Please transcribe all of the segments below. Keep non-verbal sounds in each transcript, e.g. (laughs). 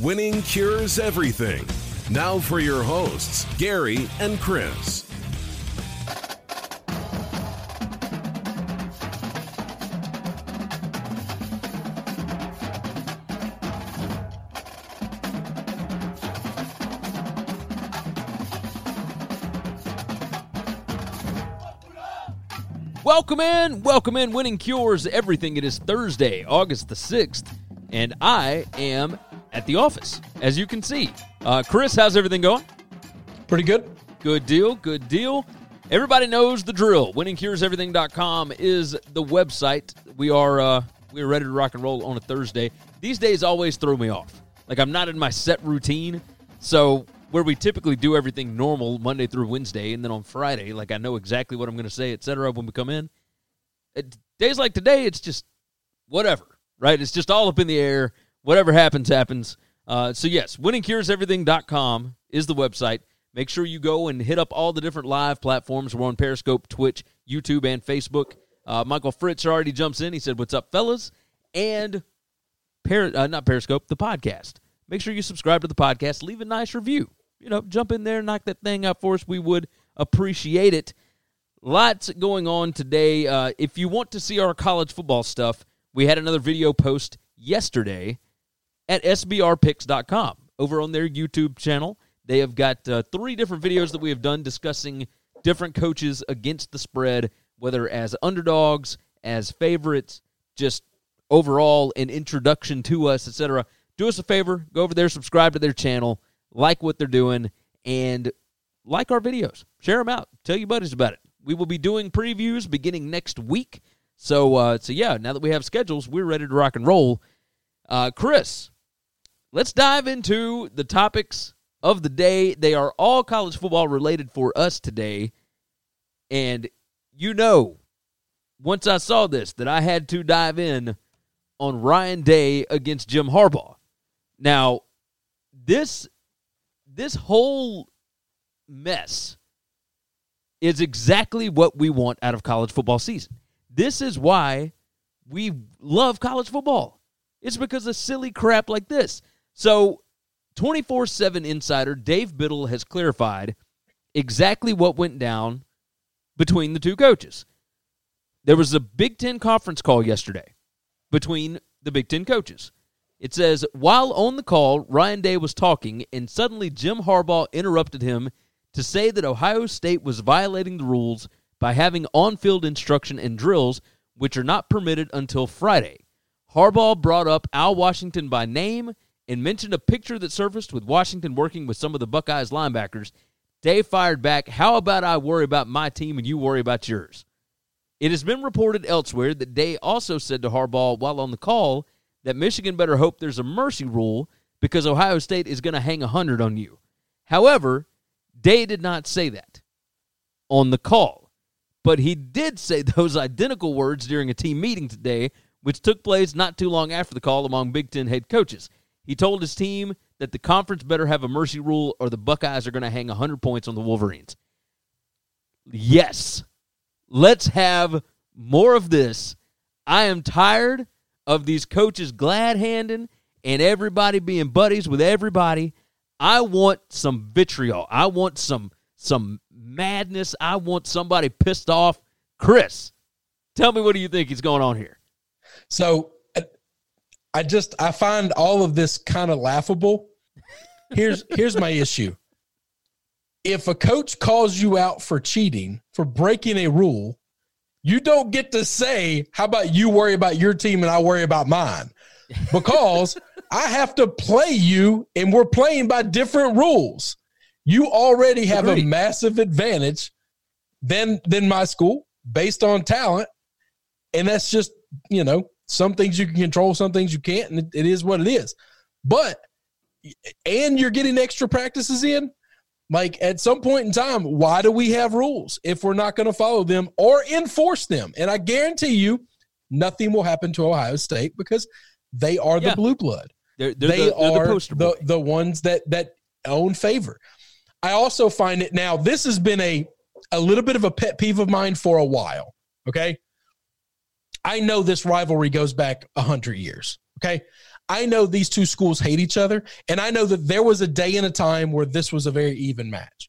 Winning cures everything. Now for your hosts, Gary and Chris. Welcome in, welcome in. Winning cures everything. It is Thursday, August the 6th, and I am at the office, as you can see. Uh, Chris, how's everything going? Pretty good. Good deal, good deal. Everybody knows the drill. WinningCuresEverything.com is the website. We are uh, we are ready to rock and roll on a Thursday. These days always throw me off. Like I'm not in my set routine. So where we typically do everything normal Monday through Wednesday, and then on Friday, like I know exactly what I'm going to say, etc. When we come in, it, days like today, it's just whatever, right? It's just all up in the air. Whatever happens, happens. Uh, so yes, winningcureseverything.com is the website. Make sure you go and hit up all the different live platforms. We're on Periscope, Twitch, YouTube, and Facebook. Uh, Michael Fritz already jumps in. He said, "What's up, fellas?" And per- uh, not Periscope, the podcast. Make sure you subscribe to the podcast. Leave a nice review you know, jump in there, knock that thing out for us. We would appreciate it. Lots going on today. Uh, if you want to see our college football stuff, we had another video post yesterday at sbrpicks.com over on their YouTube channel. They have got uh, three different videos that we have done discussing different coaches against the spread, whether as underdogs, as favorites, just overall an introduction to us, etc. Do us a favor, go over there, subscribe to their channel like what they're doing, and like our videos. Share them out. Tell your buddies about it. We will be doing previews beginning next week. So, uh, so yeah, now that we have schedules, we're ready to rock and roll. Uh, Chris, let's dive into the topics of the day. They are all college football related for us today. And you know, once I saw this, that I had to dive in on Ryan Day against Jim Harbaugh. Now, this this whole mess is exactly what we want out of college football season. This is why we love college football. It's because of silly crap like this. So, 24 7 insider Dave Biddle has clarified exactly what went down between the two coaches. There was a Big Ten conference call yesterday between the Big Ten coaches. It says, while on the call, Ryan Day was talking, and suddenly Jim Harbaugh interrupted him to say that Ohio State was violating the rules by having on field instruction and drills, which are not permitted until Friday. Harbaugh brought up Al Washington by name and mentioned a picture that surfaced with Washington working with some of the Buckeyes linebackers. Day fired back, How about I worry about my team and you worry about yours? It has been reported elsewhere that Day also said to Harbaugh while on the call that Michigan better hope there's a mercy rule because Ohio State is going to hang 100 on you. However, Day did not say that on the call, but he did say (laughs) those identical words during a team meeting today, which took place not too long after the call among Big Ten head coaches. He told his team that the conference better have a mercy rule or the Buckeyes are going to hang 100 points on the Wolverines. Yes, let's have more of this. I am tired of these coaches glad handing and everybody being buddies with everybody. I want some vitriol. I want some some madness. I want somebody pissed off. Chris, tell me what do you think is going on here? So I just I find all of this kind of laughable. Here's here's my issue. If a coach calls you out for cheating, for breaking a rule, you don't get to say, how about you worry about your team and I worry about mine? Because (laughs) I have to play you and we're playing by different rules. You already have Agreed. a massive advantage than than my school based on talent. And that's just, you know, some things you can control, some things you can't, and it, is what it is. But and you're getting extra practices in. Like at some point in time, why do we have rules if we're not going to follow them or enforce them? And I guarantee you, nothing will happen to Ohio State because they are Yeah. the blue blood. They're, they're they the, they're the the, the ones that that own favor. I also find it now. This has been a a little bit of a pet peeve of mine for a while. Okay, I know this rivalry goes back a hundred years. Okay, I know these two schools hate each other, and I know that there was a day and a time where this was a very even match.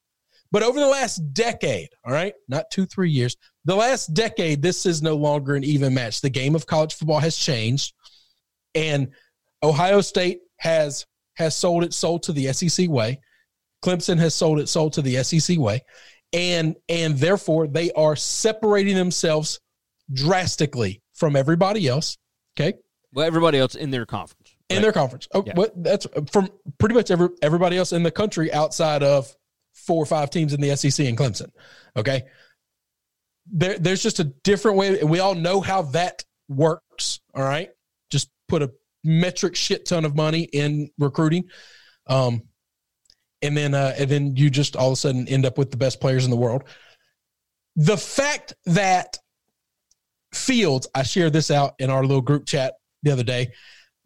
But over the last decade, all right, not two, three years, the last decade, this is no longer an even match. The game of college football has changed, and Ohio State has has sold its soul to the SEC way. Clemson has sold its soul to the SEC way, and and therefore they are separating themselves drastically from everybody else. Okay, well, everybody else in their conference. in their conference. Oh, Yeah. what that's from pretty much every everybody else in the country outside of four or five teams in the SEC and Clemson. Okay, there there's just a different way, we all know how that works. All right, just put a metric shit ton of money in recruiting, um, and then uh, and then you just all of a sudden end up with the best players in the world. The fact that Fields, I shared this out in our little group chat the other day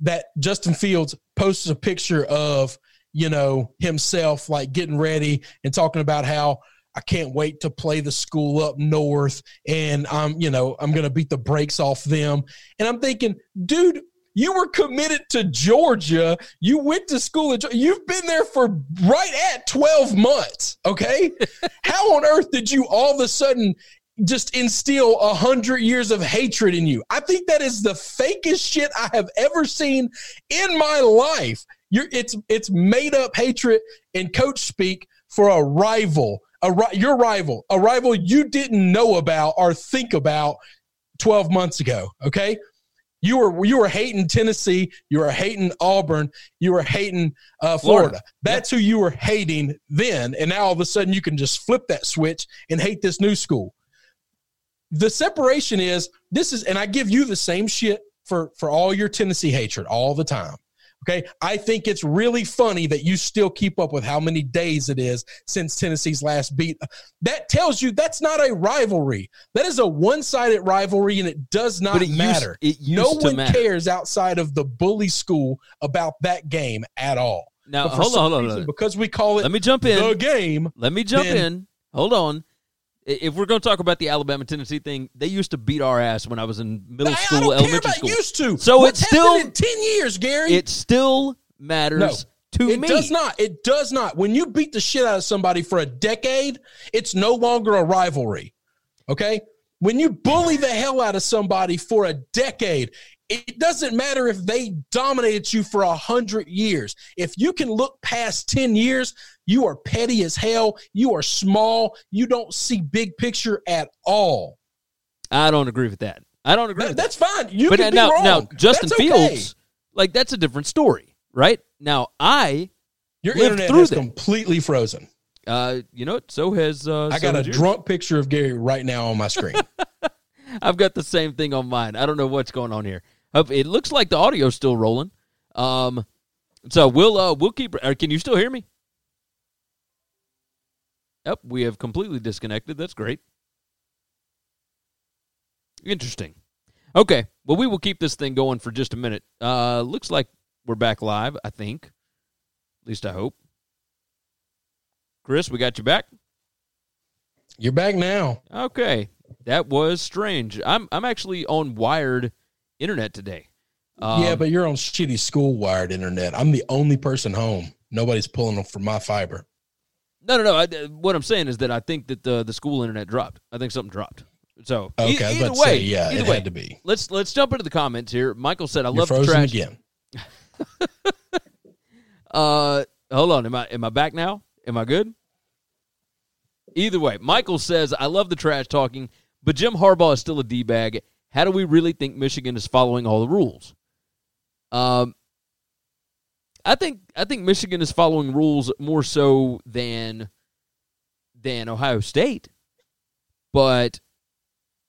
that Justin Fields posts a picture of, you know, himself like getting ready and talking about how I can't wait to play the school up north and I'm, you know, I'm going to beat the brakes off them. And I'm thinking, dude, you were committed to Georgia. You went to school. You've been there for right at 12 months. Okay. (laughs) How on earth did you all of a sudden just instill a hundred years of hatred in you. I think that is the fakest shit I have ever seen in my life. You're, it's it's made up hatred and coach speak for a rival, a ri- your rival, a rival you didn't know about or think about twelve months ago. Okay, you were you were hating Tennessee, you were hating Auburn, you were hating uh, Florida. Florida. That's who you were hating then, and now all of a sudden you can just flip that switch and hate this new school the separation is this is and i give you the same shit for for all your tennessee hatred all the time okay i think it's really funny that you still keep up with how many days it is since tennessee's last beat that tells you that's not a rivalry that is a one-sided rivalry and it does not it used- matter it used no one matter. cares outside of the bully school about that game at all Now, hold on, hold on, reason, hold on. because we call it Let me jump in. the game Let me jump in. Hold on. If we're going to talk about the Alabama Tennessee thing, they used to beat our ass when I was in middle I- school, I don't care elementary school. used to So What's it's still- in 10 years gary It still matters No, to it me. It does not. It does not. When you beat the shit out of somebody for a decade, it's no longer a rivalry. Okay? When you bully the hell out of somebody for a decade, it doesn't matter if they dominated you for a hundred years. If you can look past 10 years, you are petty as hell. You are small. You don't see big picture at all. I don't agree with that. I don't agree That- that's fine. You but can be now, wrong. now Justin okay. Fields, like that's a different story, right? Now I, Your internet has that. completely frozen. uh, you know, what? so has uh, I so got a drunk picture of Gary right now on my screen. (laughs) I've got the same thing on mine. I don't know what's going on here. It looks like the audio's still rolling. Um, so we'll uh, we'll keep. Or can you still hear me? Yep, we have completely disconnected. That's great. Interesting. Okay, well, we will keep this thing going for just a minute. Uh, looks like we're back live. I think, at least I hope. Chris, we got you back. You're back now. Okay, that was strange. I'm I'm actually on wired internet today. Um, yeah, but you're on shitty school wired internet. I'm the only person home. Nobody's pulling them from my fiber. no, no, no. I, what I'm saying is that I think that the the school internet dropped. I think something dropped. So e- Okay, was either way, say, yeah, either it way, had to be. let's let's jump into the comments here. Michael said, "I You're love the trash." again. (laughs) Uh, hold on. Am I am I back now? Am I good? Either way, Michael says, "I love the trash talking, but Jim Harbaugh is still a d bag. How do we really think Michigan is following all the rules?" Um, I think I think Michigan is following rules more so than than Ohio State, but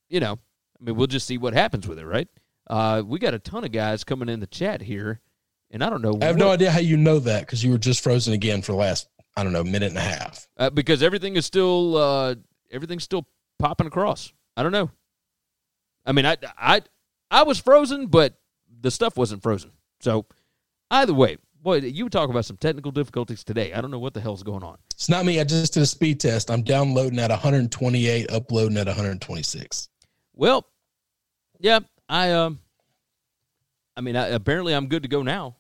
you know, I mean, we'll just see what happens with it, right? Uh, we got a ton of guys coming in the chat here, and I don't know. I have what- no idea how you know that because you were just frozen again for the last, I don't know, minute and a half. uh, because everything is still uh, everything's still popping across. I don't know. I mean, I I I was frozen, but the stuff wasn't frozen. So either way, boy, you talk about some technical difficulties today. I don't know what the hell's going on. It's not me. I just did a speed test. I'm downloading at 128, uploading at 126. Well, yeah, I um, I mean, I, apparently I'm good to go now.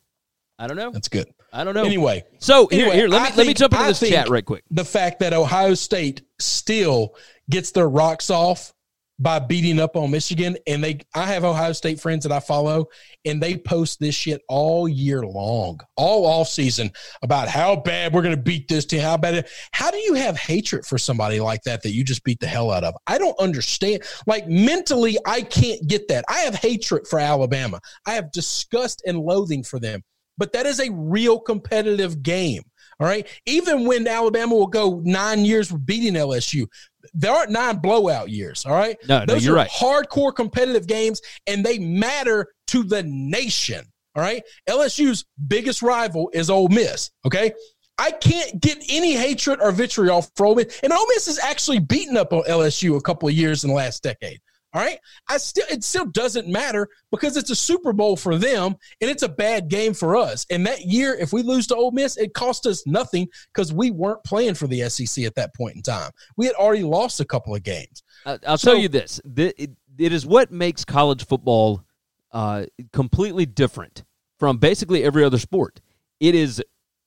I don't know. That's good. I don't know. Anyway, so here, anyway, here, let I me let me jump into I this chat right quick. the fact that Ohio State still gets their rocks off by beating up on Michigan, and they, I have Ohio State friends that I follow, and they post this shit all year long, all off season about how bad we're going to beat this team. How bad? How do you have hatred for somebody like that that you just beat the hell out of? I don't understand. Like mentally, I can't get that. I have hatred for Alabama. I have disgust and loathing for them. But that is a real competitive game. All right. Even when Alabama will go nine years beating LSU, there aren't nine blowout years. All right. No, no, Those you're are right. hardcore competitive games and they matter to the nation. All right. LSU's biggest rival is Ole Miss. Okay. I can't get any hatred or vitriol for Ole Miss. And Ole Miss has actually beaten up on LSU a couple of years in the last decade. All right. I still it still doesn't matter because it's a Super Bowl for them and it's a bad game for us. And that year, if we lose to Ole Miss, it cost us nothing because we weren't playing for the SEC at that point in time. We had already lost a couple of games. I- I'll So- tell you this: The- it, it is what makes college football uh, completely different from basically every other sport. It is.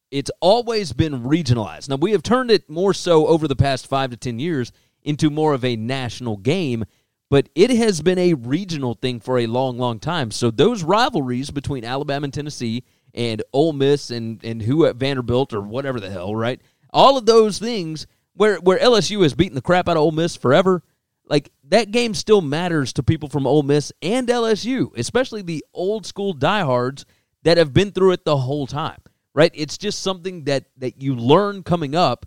It's always been regionalized. Now we have turned it more so over the past five to ten years into more of a national game, but it has been a regional thing for a long, long time. So those rivalries between Alabama and Tennessee and Ole Miss and and who at Vanderbilt or whatever the hell, right? All of those things where where LSU has beaten the crap out of Ole Miss forever, like that game still matters to people from Ole Miss and LSU, especially the old school diehards that have been through it the whole time. Right? It's just something that that you learn coming up,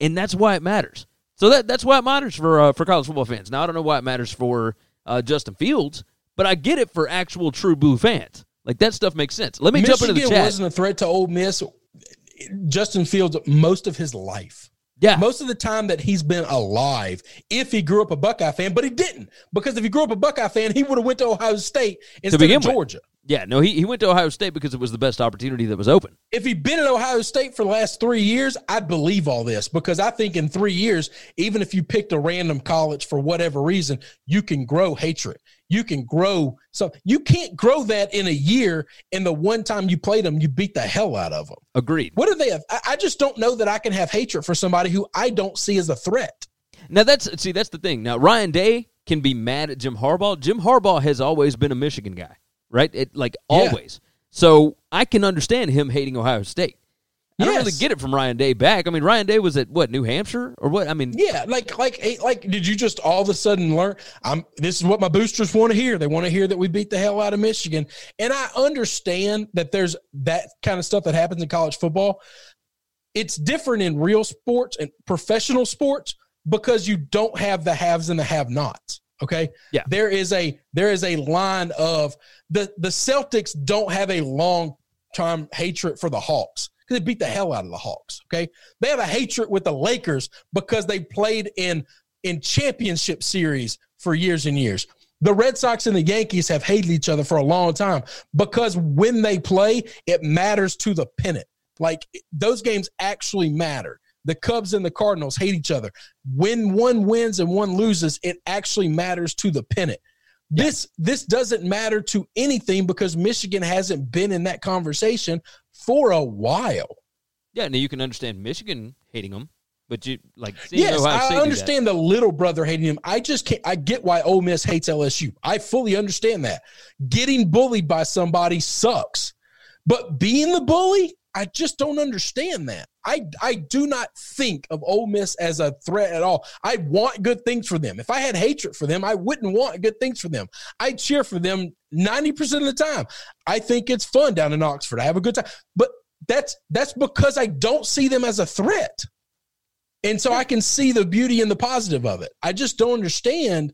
and that's why it matters. So that that's why it matters for uh, for college football fans. Now I don't know why it matters for uh, Justin Fields, but I get it for actual true blue fans. Like that stuff makes sense. Let me Michigan jump into the chat. wasn't a threat to Ole Miss. Justin Fields most of his life. Yeah, Most of the time that he's been alive, if he grew up a Buckeye fan, but he didn't, because if he grew up a Buckeye fan, he would have went to Ohio State instead begin of with. Georgia. yeah. No, he he went to Ohio State because it was the best opportunity that was open. If he'd been at Ohio State for the last three years, I'd believe all this because I think in three years, even if you picked a random college for whatever reason, you can grow hatred. You can grow. So you can't grow that in a year. And the one time you played them, you beat the hell out of them. Agreed. What do they have? I, I just don't know that I can have hatred for somebody who I don't see as a threat. Now that's see that's the thing. Now Ryan Day can be mad at Jim Harbaugh. Jim Harbaugh has always been a Michigan guy, right? It like Yeah. always. So I can understand him hating Ohio State. I don't really get it from Ryan Day back. I mean, Ryan Day was at what New Hampshire or what? I mean, Yeah, like like eh, like did you just all of a sudden learn I'm this is what my boosters want to hear. They want to hear that we beat the hell out of Michigan. And I understand that there's that kind of stuff that happens in college football. It's different in real sports and professional sports because you don't have the haves and the have-nots. Okay. Yeah. There is a there is a line of the the Celtics don't have a long time hatred for the Hawks because they beat the hell out of the Hawks. Okay. They have a hatred with the Lakers because they played in in championship series for years and years. The Red Sox and the Yankees have hated each other for a long time because when they play, it matters to the pennant. Like those games actually matter. The Cubs and the Cardinals hate each other. When one wins and one loses, it actually matters to the pennant. This this doesn't matter to anything because Michigan hasn't been in that conversation for a while. yeah. Now you can understand Michigan hating him, but you like Yes, I understand the little brother hating him. I just can't. I get why Ole Miss hates LSU. I fully understand that. Getting bullied by somebody sucks, but being the bully, I just don't understand that. I I do not think of Ole Miss as a threat at all. I want good things for them. If I had hatred for them, I wouldn't want good things for them. I cheer for them ninety percent of the time. I think it's fun down in Oxford. I have a good time, but that's that's because I don't see them as a threat. And so I can see the beauty and the positive of it. I just don't understand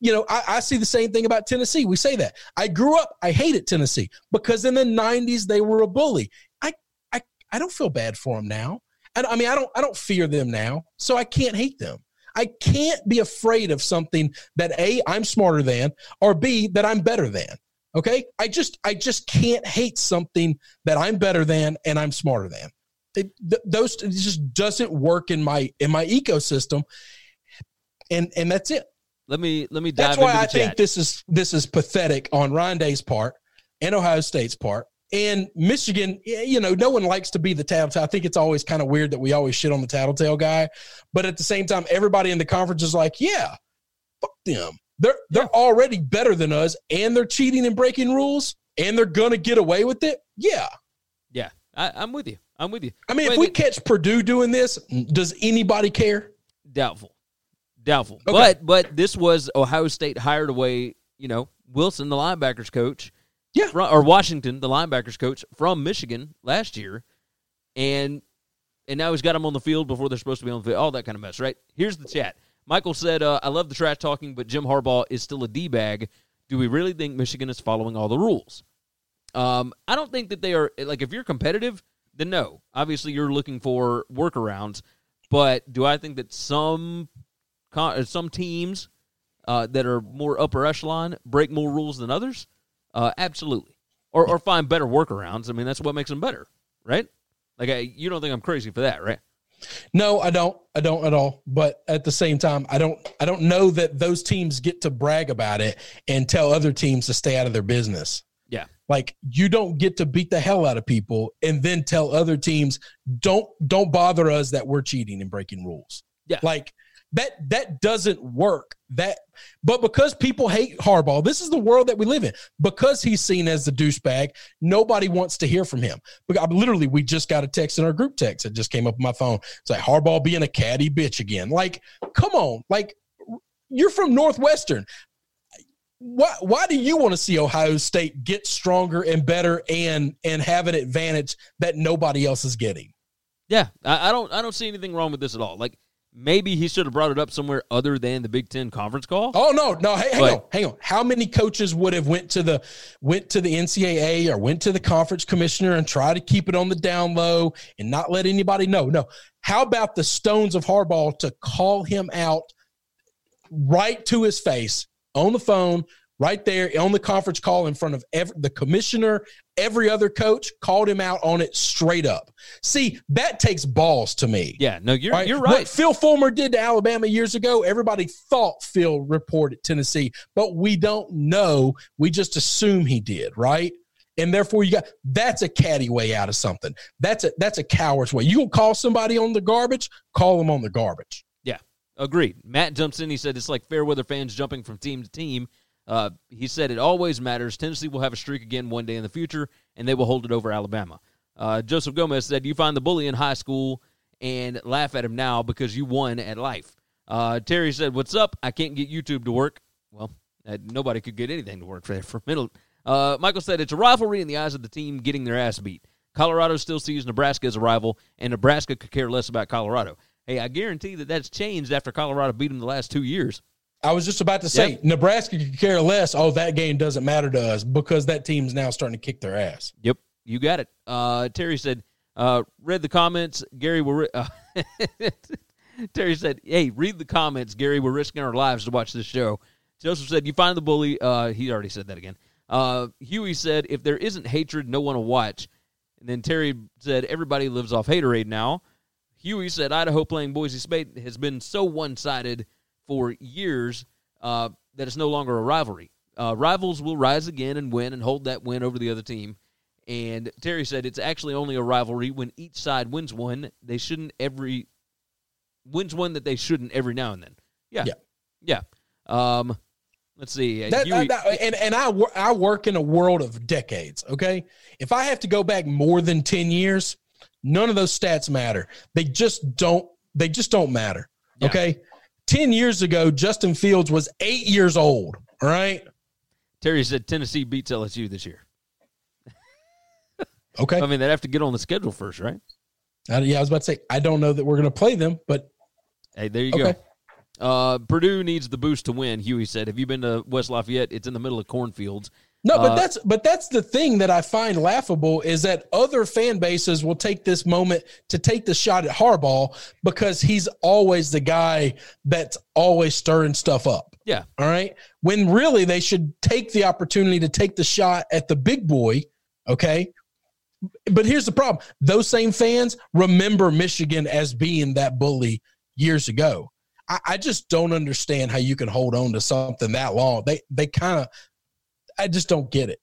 you know, I, I, see the same thing about Tennessee. We say that. I grew up, I hated Tennessee because in the 90s they were a bully. I I, I don't feel bad for them now. And I mean, I don't I don't fear them now. So I can't hate them. I can't be afraid of something that A, I'm smarter than, or B, that I'm better than. Okay? I just I just can't hate something that I'm better than and I'm smarter than. It, th- those it just doesn't work in my in my ecosystem. And and that's it. Let me let me dive That's why I chat. think this is this is pathetic on Ryan Day's part and Ohio State's part. And Michigan, you know, no one likes to be the tattletale. I think it's always kind of weird that we always shit on the tattletale guy. But at the same time, everybody in the conference is like, yeah, fuck them. They're they're yeah. already better than us, and they're cheating and breaking rules, and they're gonna get away with it. Yeah. Yeah. I, am with you. I'm with you. I mean, Wait, if we catch Purdue doing this, does anybody care? Doubtful. Doubtful. Okay. But but this was Ohio State hired away, you know, Wilson, the linebackers coach. Yeah. From, or Washington, the linebackers coach from Michigan last year. And and now he's got them on the field before they're supposed to be on the field. All that kind of mess, right? Here's the chat. Michael said, uh, I love the trash talking, but Jim Harbaugh is still a D bag. Do we really think Michigan is following all the rules? Um, I don't think that they are like if you're competitive, then no. Obviously, you're looking for workarounds. But do I think that some some teams uh, that are more upper echelon break more rules than others? Uh, absolutely. Or, or find better workarounds. I mean, that's what makes them better, right? Like, I, you don't think I'm crazy for that, right? No, I don't. I don't at all. But at the same time, I don't. I don't know that those teams get to brag about it and tell other teams to stay out of their business. Yeah. Like you don't get to beat the hell out of people and then tell other teams don't don't bother us that we're cheating and breaking rules. Yeah. Like that that doesn't work. That but because people hate Harbaugh, this is the world that we live in. Because he's seen as the douchebag, nobody wants to hear from him. Literally, we just got a text in our group text. It just came up on my phone. It's like Harbaugh being a catty bitch again. Like, come on, like you're from Northwestern. Why why do you want to see Ohio State get stronger and better and and have an advantage that nobody else is getting? Yeah, I, I don't I don't see anything wrong with this at all. Like maybe he should have brought it up somewhere other than the Big Ten conference call. Oh no, no, hey, hang but, on, hang on. How many coaches would have went to the went to the NCAA or went to the conference commissioner and try to keep it on the down low and not let anybody know? No. How about the Stones of Harbaugh to call him out right to his face on the phone right there on the conference call in front of every, the commissioner, every other coach called him out on it straight up. See, that takes balls to me. Yeah, no, you're right? you're right. What Phil Fulmer did to Alabama years ago, everybody thought Phil reported Tennessee, but we don't know. We just assume he did, right? And therefore, you got that's a catty way out of something. That's a that's a coward's way. You gonna call somebody on the garbage? Call them on the garbage. Yeah, agreed. Matt jumps in. He said it's like fair weather fans jumping from team to team uh, he said it always matters. Tennessee will have a streak again one day in the future, and they will hold it over Alabama. Uh, Joseph Gomez said, You find the bully in high school and laugh at him now because you won at life. Uh, Terry said, What's up? I can't get YouTube to work. Well, uh, nobody could get anything to work for, for minute. Uh, Michael said, It's a rivalry in the eyes of the team getting their ass beat. Colorado still sees Nebraska as a rival, and Nebraska could care less about Colorado. Hey, I guarantee that that's changed after Colorado beat them the last two years. I was just about to say yep. Nebraska could care less. Oh, that game doesn't matter to us because that team's now starting to kick their ass. Yep, you got it. Uh, Terry said, uh, read the comments. Gary, we're uh, (laughs) Terry said, "Hey, read the comments, Gary. We're risking our lives to watch this show." Joseph said, "You find the bully." Uh, he already said that again. Uh, Huey said, "If there isn't hatred, no one will watch." And then Terry said, "Everybody lives off haterade now." Huey said, "Idaho playing Boise State has been so one-sided." For years uh, that it's no longer a rivalry. Uh, rivals will rise again and win and hold that win over the other team. And Terry said it's actually only a rivalry when each side wins one. They shouldn't every wins one that they shouldn't every now and then. Yeah, yeah, yeah. Um, let's see. Uh, that, and and I I work in a world of decades. Okay, if I have to go back more than ten years, none of those stats matter. They just don't. They just don't matter. Yeah. Okay. 10 years ago, Justin Fields was eight years old. All right. Terry said Tennessee beats LSU this year. (laughs) okay. I mean, they'd have to get on the schedule first, right? Uh, yeah, I was about to say, I don't know that we're going to play them, but. Hey, there you okay. Uh, Purdue needs the boost to win. Huey said. Have you been to West Lafayette? It's in the middle of cornfields. No, but Uh, that's but that's the thing that I find laughable is that other fan bases will take this moment to take the shot at Harbaugh because he's always the guy that's always stirring stuff up. Yeah. All right. When really they should take the opportunity to take the shot at the big boy. Okay. But here's the problem those same fans remember Michigan as being that bully years ago. I, I just don't understand how you can hold on to something that long. They they kind of I just don't get it.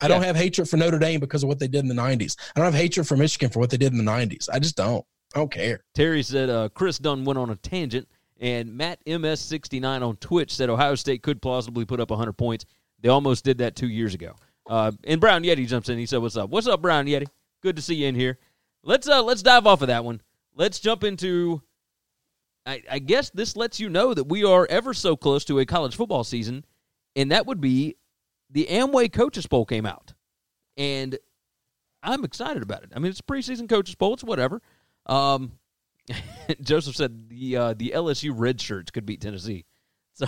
I don't have hatred for Notre Dame because of what they did in the 90s. I don't have hatred for Michigan for what they did in the 90s. I just don't. I don't care. Terry said uh, Chris Dunn went on a tangent, and Matt MS69 on Twitch said Ohio State could plausibly put up 100 points. They almost did that two years ago. Uh, and Brown Yeti jumps in. He said, "What's up? What's up, Brown Yeti? Good to see you in here. Let's uh, let's dive off of that one. Let's jump into. I, I guess this lets you know that we are ever so close to a college football season, and that would be the Amway Coaches Poll came out, and I'm excited about it. I mean, it's preseason Coaches Poll. It's whatever. Um, (laughs) Joseph said the uh, the LSU red shirts could beat Tennessee. So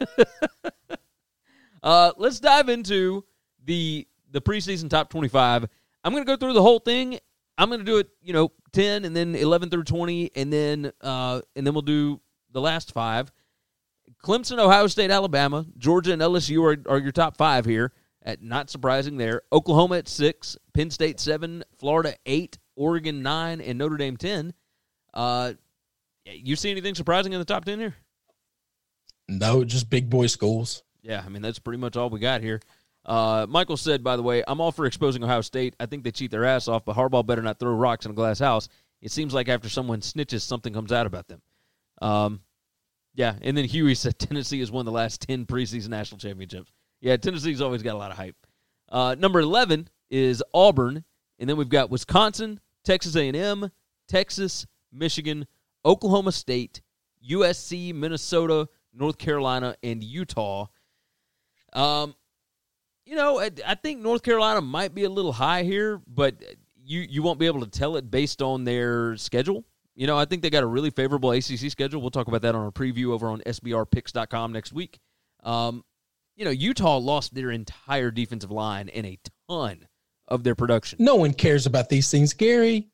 (laughs) uh, let's dive into the the preseason top twenty five. I'm going to go through the whole thing. I'm going to do it, you know, ten and then eleven through twenty, and then uh, and then we'll do the last five. Clemson, Ohio State, Alabama, Georgia, and LSU are, are your top five here. At not surprising there. Oklahoma at six, Penn State seven, Florida eight, Oregon nine, and Notre Dame ten. Uh, you see anything surprising in the top ten here? No, just big boy schools. Yeah, I mean that's pretty much all we got here. Uh, Michael said, by the way, I'm all for exposing Ohio State. I think they cheat their ass off, but Harbaugh better not throw rocks in a glass house. It seems like after someone snitches, something comes out about them. Um, yeah, and then Huey said (laughs) Tennessee has won the last ten preseason national championships. Yeah, Tennessee's always got a lot of hype. Uh, number eleven is Auburn, and then we've got Wisconsin, Texas A&M, Texas, Michigan, Oklahoma State, USC, Minnesota, North Carolina, and Utah. Um, you know, I, I think North Carolina might be a little high here, but you you won't be able to tell it based on their schedule. You know, I think they got a really favorable ACC schedule. We'll talk about that on our preview over on SBRpicks.com next week. Um, you know, Utah lost their entire defensive line and a ton of their production. No one cares about these things, Gary.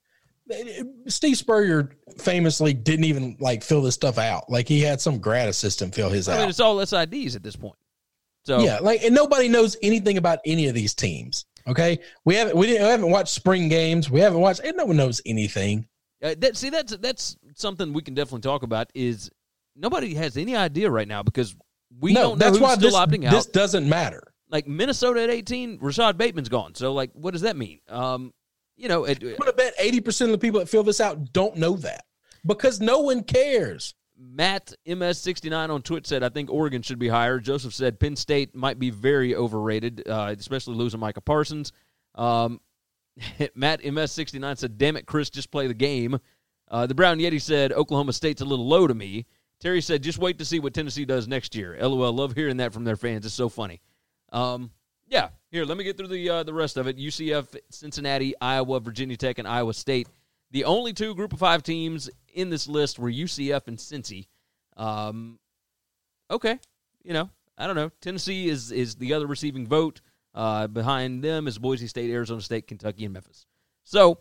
Steve Spurrier famously didn't even like fill this stuff out. Like he had some grad assistant fill his I out. mean, it's all SIDs at this point. So Yeah, like and nobody knows anything about any of these teams. Okay, we haven't we, didn't, we haven't watched spring games. We haven't watched, and no one knows anything. Uh, that see that's that's something we can definitely talk about. Is nobody has any idea right now because we no, don't know that's who's why still this, opting out. this doesn't matter. like Minnesota at eighteen, Rashad Bateman's gone. So like, what does that mean? Um, you know, it, I'm gonna bet eighty percent of the people that fill this out don't know that because no one cares. Matt MS69 on Twitch said, I think Oregon should be higher. Joseph said Penn State might be very overrated, uh, especially losing Micah Parsons. Um, (laughs) Matt MS69 said, Damn it, Chris, just play the game. Uh, the Brown Yeti said, Oklahoma State's a little low to me. Terry said, Just wait to see what Tennessee does next year. LOL, love hearing that from their fans. It's so funny. Um, yeah, here, let me get through the uh, the rest of it. UCF, Cincinnati, Iowa, Virginia Tech, and Iowa State. The only two group of five teams in this list were UCF and Cincy. Um, okay, you know, I don't know. Tennessee is is the other receiving vote. Uh, behind them is Boise State, Arizona State, Kentucky, and Memphis. So,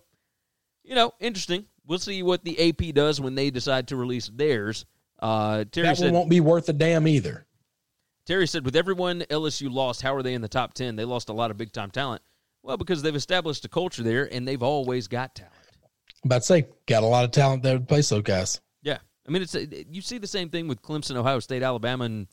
you know, interesting. We'll see what the AP does when they decide to release theirs. Uh, Terry That said, one won't be worth a damn either. Terry said, with everyone LSU lost, how are they in the top 10? They lost a lot of big time talent. Well, because they've established a culture there and they've always got talent. I'm about to say, got a lot of talent there to place those guys. Yeah. I mean, it's you see the same thing with Clemson, Ohio State, Alabama, and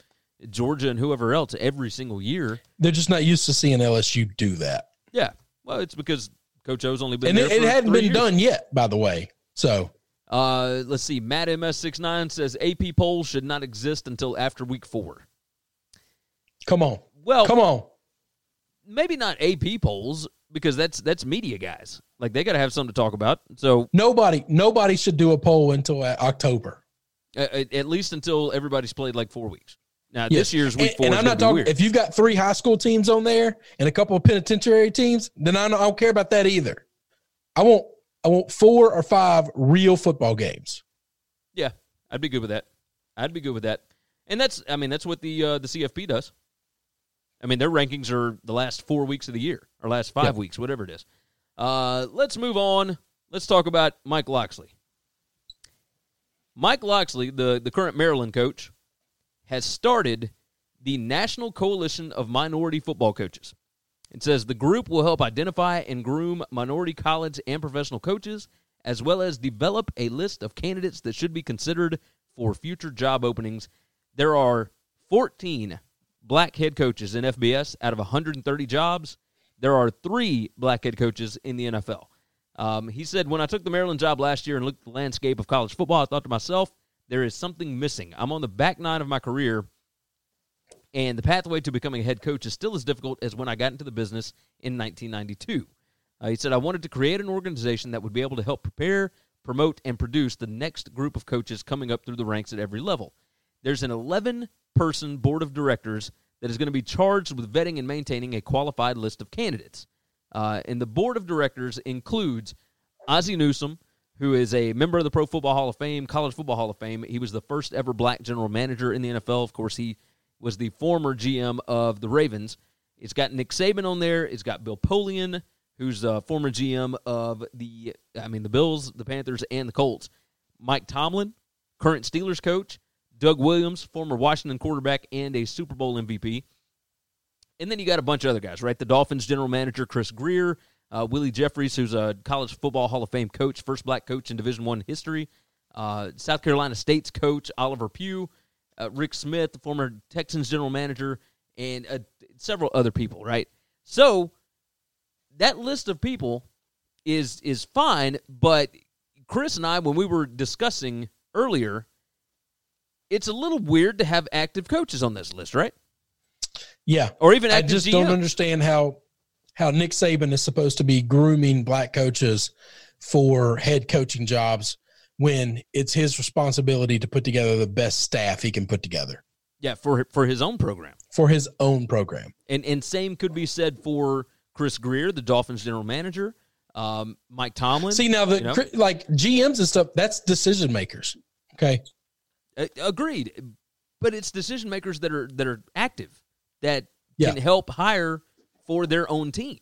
Georgia, and whoever else every single year. They're just not used to seeing LSU do that. Yeah. Well, it's because Coach O's only been and there it, it hadn't been years. done yet, by the way. So Uh, let's see. Matt MS69 says AP polls should not exist until after week four. come on, Well, come on. maybe not AP polls because that's that's media guys. Like they got to have something to talk about. So Nobody, nobody should do a poll until October. at at least until everybody's played like four weeks. Now Yes. this year's week and, four. and is I'm not talking. weird. If you've got three high school teams on there and a couple of penitentiary teams, then I don't, I don't care about that either. I want I want four or five real football games. yeah, I'd be good with that. I'd be good with that. And that's, I mean, that's what the uh, the CFP does. I mean, their rankings are the last four weeks of the year, or last five weeks, whatever it is. Uh, let's move on. Let's talk about Mike Locksley. Mike Locksley, the, the current Maryland coach, has started the National Coalition of Minority Football Coaches. It says the group will help identify and groom minority college and professional coaches, as well as develop a list of candidates that should be considered for future job openings. There are 14 black head coaches in FBS out of 130 jobs. There are three black head coaches in the NFL. Um, he said, When I took the Maryland job last year and looked at the landscape of college football, I thought to myself, there is something missing. I'm on the back nine of my career, and the pathway to becoming a head coach is still as difficult as when I got into the business in 1992. Uh, he said, I wanted to create an organization that would be able to help prepare, promote, and produce the next group of coaches coming up through the ranks at every level. There's an 11 person board of directors that is going to be charged with vetting and maintaining a qualified list of candidates. Uh, and the board of directors includes Ozzie Newsome, who is a member of the Pro Football Hall of Fame, College Football Hall of Fame. He was the first ever black general manager in the NFL. Of course, he was the former GM of the Ravens. It's got Nick Saban on there. It's got Bill Polian, who's a former GM of the, I mean, the Bills, the Panthers, and the Colts. Mike Tomlin, current Steelers coach. Doug Williams, former Washington quarterback and a Super Bowl MVP. And then you got a bunch of other guys, right? The Dolphins general manager Chris Grier, uh, Willie Jeffries, who's a college football Hall of Fame coach, first black coach in Division One history. Uh, South Carolina State's coach Oliver Pough, uh, Rick Smith, the former Texans general manager, and uh, several other people, right? So that list of people is is fine, but Chris and I, when we were discussing earlier, it's a little weird to have active coaches on this list, right? Yeah. Or even I just don't understand how how Nick Saban is supposed to be grooming black coaches for head coaching jobs when it's his responsibility to put together the best staff he can put together Yeah, for for his own program. for his own program. And and same could be said for Chris Grier, the Dolphins general manager, um, Mike Tomlin. See now the you know? like GMs and stuff that's decision makers. Okay. Agreed, but it's decision makers that are that are active that Yeah. can help hire for their own team.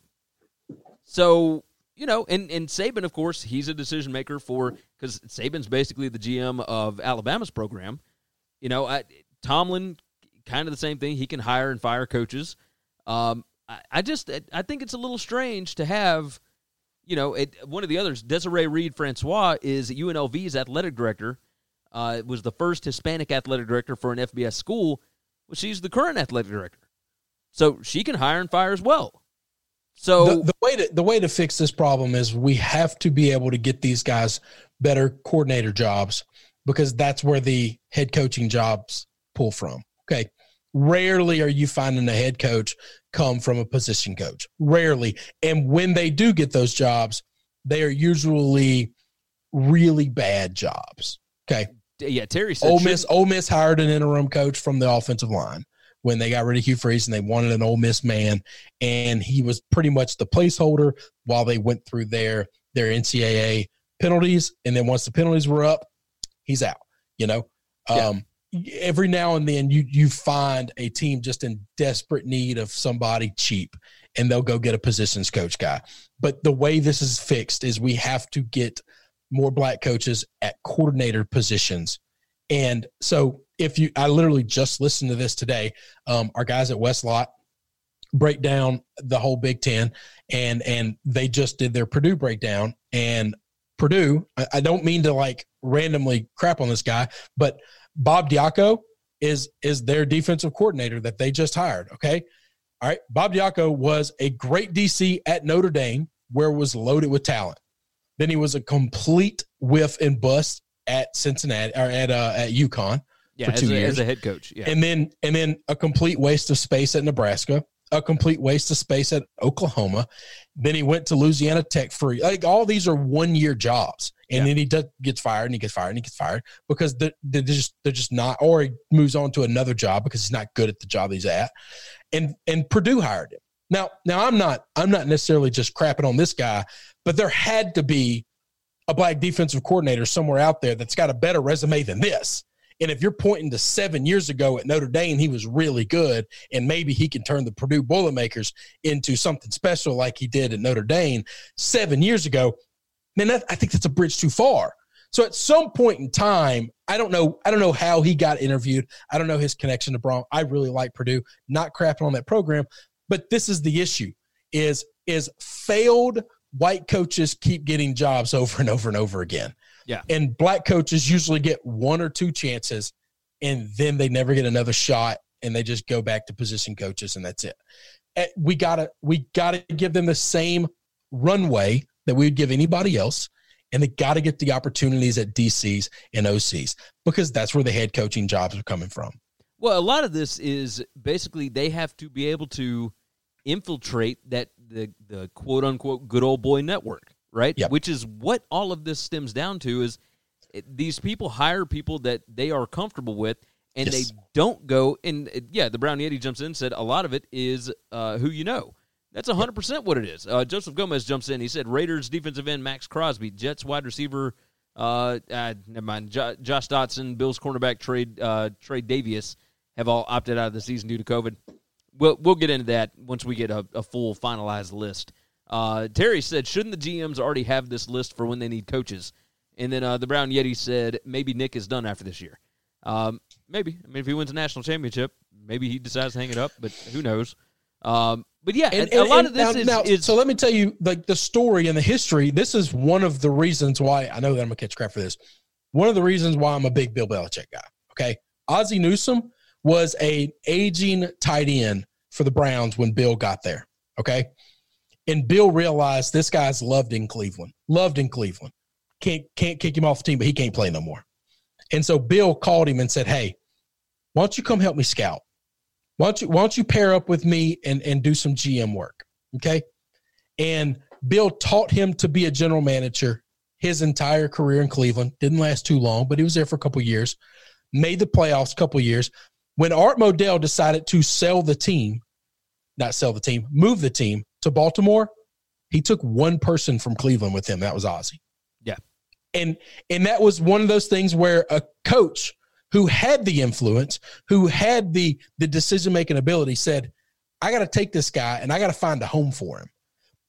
So you know, and and Saban, of course, he's a decision maker for because Saban's basically the GM of Alabama's program. You know, I, Tomlin, kind of the same thing. He can hire and fire coaches. Um, I, I just I think it's a little strange to have. You know, it, one of the others, Desiree Reed Francois, is UNLV's athletic director uh, was the first Hispanic athletic director for an FBS school. Well, she's the current athletic director, so she can hire and fire as well. So the, the way to the way to fix this problem is we have to be able to get these guys better coordinator jobs because that's where the head coaching jobs pull from. Okay. Rarely are you finding a head coach come from a position coach. Rarely. And when they do get those jobs, they are usually really bad jobs. Okay. yeah, Terry said Ole Miss, Ole Miss hired an interim coach from the offensive line when they got rid of Hugh Freeze and they wanted an Ole Miss man, and he was pretty much the placeholder while they went through their their NCAA penalties, and then once the penalties were up, he's out. You know, Yeah. um, every now and then you you find a team just in desperate need of somebody cheap, and they'll go get a positions coach guy. But the way this is fixed is we have to get more black coaches at coordinator positions. And so if you I literally just listened to this today. Um, our guys at Westlot break down the whole Big Ten and and they just did their Purdue breakdown. And Purdue, I, I don't mean to like randomly crap on this guy, but Bob Diaco is is their defensive coordinator that they just hired. Okay. All right. Bob Diaco was a great DC at Notre Dame, where was loaded with talent. Then he was a complete whiff and bust at Cincinnati or at uh, at UConn, yeah, for as, two a, years. as a head coach. Yeah, and then and then a complete waste of space at Nebraska, a complete waste of space at Oklahoma. Then he went to Louisiana Tech for like all these are one year jobs, and Yeah. then he does, gets fired and he gets fired and he gets fired because they're, they're just they're just not, or he moves on to another job because he's not good at the job he's at, and and Purdue hired him. Now now I'm not I'm not necessarily just crapping on this guy, but there had to be a black defensive coordinator somewhere out there that's got a better resume than this And if you're pointing to seven years ago at Notre Dame, he was really good, and maybe he can turn the Purdue Boilermakers into something special like he did at Notre Dame seven years ago, that, I think that's a bridge too far. So at some point in time, I don't know. I don't know how he got interviewed. I don't know his connection to Brown. I really like Purdue. Not crapping on that program, but this is the issue: is is failed white coaches keep getting jobs over and over and over again. Yeah. And black coaches usually get one or two chances and then they never get another shot and they just go back to position coaches and that's it. Eh, We got to we got to give them the same runway that we would give anybody else and they got to get the opportunities at DCs and OCs because that's where the head coaching jobs are coming from. Well, a lot of this is basically they have to be able to infiltrate that the the quote unquote good old boy network, right? Yep. Which is what all of this stems down to is these people hire people that they are comfortable with and Yes. they don't go and uh, yeah, the Brown Yeti jumps in and said a lot of it is uh, who you know. That's 100% what it is. Uh, Joseph Gomez jumps in. He said Raiders defensive end Maxx Crosby, Jets wide receiver uh, uh never mind, jo- Josh Doctson, Bills cornerback trade uh, Tre'Davious have all opted out of the season due to COVID. We'll we'll get into that once we get a, a full finalized list. Uh, Terry said, shouldn't the GMs already have this list for when they need coaches? And then uh, the Brown Yeti said, maybe Nick is done after this year. Um, maybe. I mean, if he wins a national championship, maybe he decides to hang it up, but who knows? Um, but yeah, And, a lot and of this now- is, now, is so let me tell you like the story and the history. This is one of the reasons why I know that I'm gonna catch crap for this. One of the reasons why I'm a big Bill Belichick guy. Okay, Ozzie Newsome was a aging tight end for the Browns when Bill got there. Okay, and Bill realized this guy's loved in Cleveland, loved in Cleveland. Can't can't kick him off the team, but he can't play no more. And so Bill called him and said, "Hey, why don't you come help me scout? Why don't you why don't you pair up with me and and do some GM work?" Okay. And Bill taught him to be a general manager his entire career in Cleveland. Didn't last too long, but he was there for a couple years. Made the playoffs a couple years. When Art Modell decided to sell the team, not sell the team, move the team to Baltimore, he took one person from Cleveland with him. That was Ozzie. Yeah. And and that was one of those things where a coach who had the influence, who had the the decision making ability, said, "I got to take this guy and I got to find a home for him."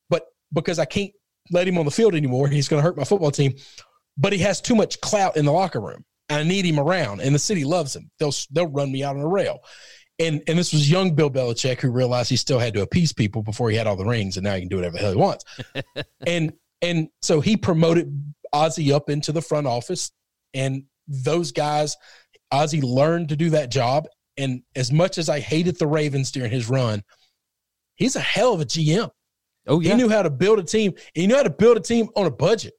But because I can't let him on the field anymore, he's going to hurt my football team. But he has too much clout in the locker room. I need him around, and the city loves him. They'll they'll run me out on a rail. And and this was young Bill Belichick who realized he still had to appease people before he had all the rings, and now he can do whatever the hell he wants. (laughs) and and so he promoted Ozzie up into the front office, and those guys, Ozzie learned to do that job. And as much as I hated the Ravens during his run, he's a hell of a GM. Oh yeah, He knew how to build a team. And he knew how to build a team on a budget.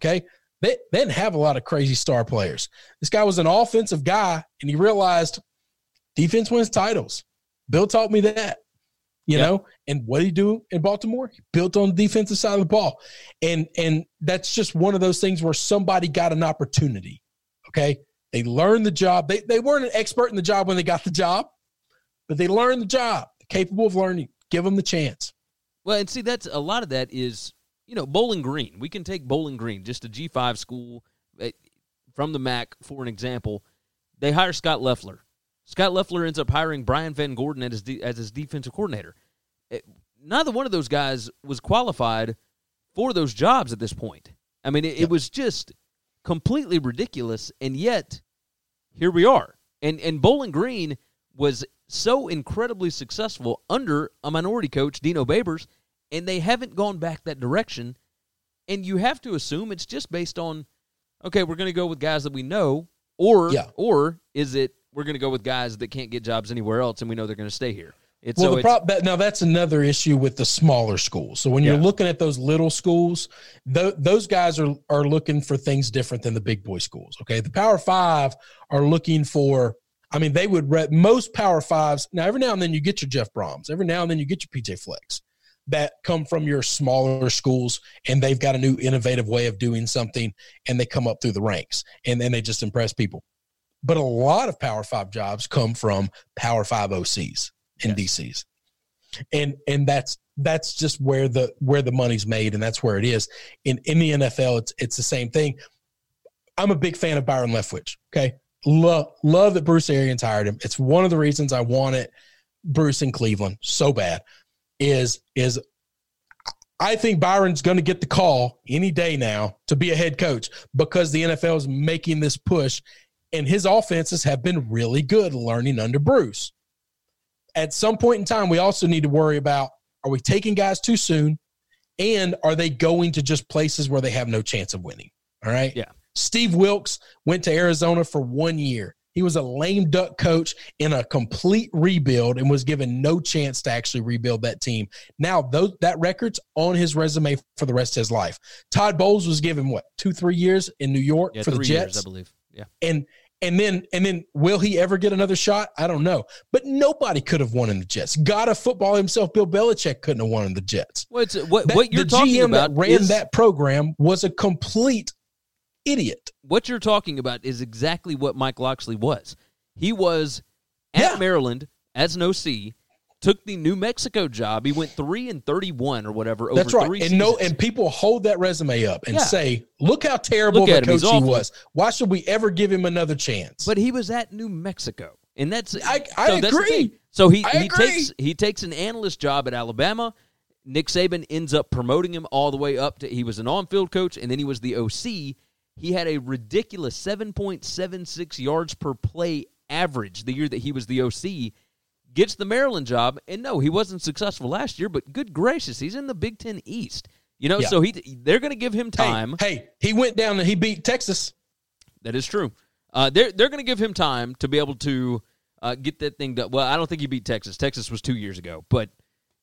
Okay. They, they didn't have a lot of crazy star players. This guy was an offensive guy, and he realized defense wins titles. Bill taught me that, you know. And what did he do in Baltimore? He built on the defensive side of the ball, and and that's just one of those things where somebody got an opportunity. Okay, they learned the job. They they weren't an expert in the job when they got the job, but they learned the job. capable of learning. Give them the chance. Well, and see, that's a lot of that is you know Bowling Green. We can take Bowling Green, just a G five school eh, from the MAC for an example. They hire Scott Loeffler. Scott Loeffler ends up hiring Brian VanGorder as his, de- as his defensive coordinator. Eh, neither one of those guys was qualified for those jobs at this point. I mean, it, it was just completely ridiculous, and yet here we are. And and Bowling Green was so incredibly successful under a minority coach, Dino Babers, and they haven't gone back that direction. And you have to assume it's just based on, okay, we're going to go with guys that we know, or Yeah. or is it we're going to go with guys that can't get jobs anywhere else, and we know they're going to stay here. It's Well, so the it's, now that's another issue with the smaller schools. So when you're looking at those little schools, th- those guys are are looking for things different than the big boy schools. Okay, the Power Five are looking for. I mean, they would re- most Power Fives. Now, every now and then you get your Jeff Brohms. Every now and then you get your PJ Flecks that come from your smaller schools, and they've got a new innovative way of doing something, and they come up through the ranks, and then they just impress people. But a lot of Power Five jobs come from Power Five OCs and DCs, and and that's that's just where the where the money's made, and that's where it is. In in the NFL, it's it's the same thing. I'm a big fan of Byron Leftwich. Okay, love love that Bruce Arians hired him. It's one of the reasons I wanted Bruce in Cleveland so bad. Is is I think Byron's going to get the call any day now to be a head coach because the NFL is making this push, and his offenses have been really good learning under Bruce. At some point in time, we also need to worry about are we taking guys too soon, and are they going to just places where they have no chance of winning? All right. Yeah. Steve Wilks went to Arizona for one year. He was a lame duck coach in a complete rebuild and was given no chance to actually rebuild that team. Now, those, that record's on his resume for the rest of his life. Todd Bowles was given what two, three years in New York Yeah, for the three Jets, years, I believe. Yeah. and and then and then will he ever get another shot? I don't know. But nobody could have won in the Jets. God of football himself, Bill Belichick, couldn't have won in the Jets. What what, That- what you're the talking GM about that ran is, that program was a complete idiot. what you're talking about is exactly what Mike Locksley was. He was at Yeah. Maryland as an OC, took the New Mexico job. He went three and thirty-one or whatever over That's right. three And no, and people hold that resume up and Yeah. say, "Look how terrible Look of a at him. He's coach he was. Why should we ever give him another chance?" But he was at New Mexico, and that's I- I so that's agree. So he I he agree. takes he takes an analyst job at Alabama. Nick Saban ends up promoting him all the way up to he was an on-field coach, and then he was the OC. He had a ridiculous seven point seven six yards per play average the year that he was the OC. Gets the Maryland job, and no, he wasn't successful last year. But good gracious, he's in the Big Ten East. You know, Yeah. so he they're going to give him time. Hey, he went down and he beat Texas. That is true. Uh, they're they're going to give him time to be able to uh, get that thing done. Well, I don't think he beat Texas. Texas was two years ago, but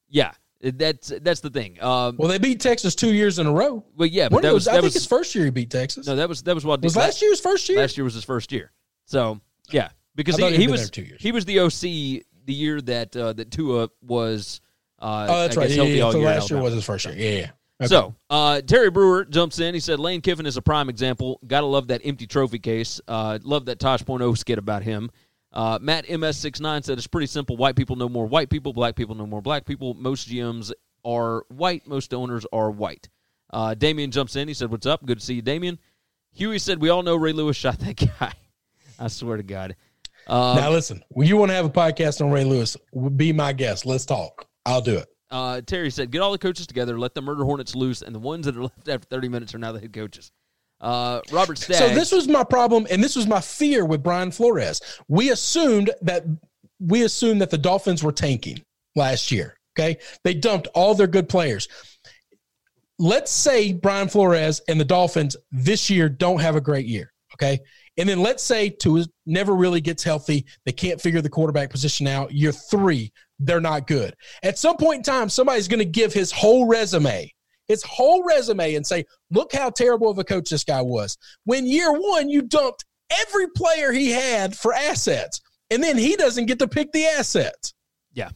yeah, that's that's the thing. Um, Well, they beat Texas two years in a row. well, yeah, but One that was I that think was his first year he beat Texas. no, that was that was what was last year's first year? Last year was his first year. So yeah, because he, he was he was the OC the year that uh, that Tua was. Uh, oh, that's I right. Yeah, yeah, so year last year was his first year. Yeah, yeah. Okay. So, uh, Terry Brewer jumps in. He said, Lane Kiffin is a prime example. Gotta love that empty trophy case. Uh, love that Tosh.0 skit about him. Uh, Matt MS69 said, it's pretty simple. White people know more white people. Black people know more black people. Most GMs are white. Most owners are white. Uh, Damien jumps in. He said, What's up? Good to see you, Damien. Huey said, We all know Ray Lewis shot that (laughs) guy. I swear to God. Uh, now listen, you want to have a podcast on Ray Lewis, be my guest. Let's talk. I'll do it. Uh, Terry said, "Get all the coaches together, let the murder hornets loose, and the ones that are left after 30 minutes are now the head coaches." Uh, Robert Staggs. So this was my problem, and this was my fear with Brian Flores. We assumed that we assumed that the Dolphins were tanking last year. Okay, they dumped all their good players. Let's say Brian Flores and the Dolphins this year don't have a great year. Okay, and then let's say Tua never really gets healthy. They can't figure the quarterback position out. Year three, they're not good. At some point in time, somebody's going to give his whole resume, his whole resume, and say, "Look how terrible of a coach this guy was." When year one, you dumped every player he had for assets, and then he doesn't get to pick the assets. yeah,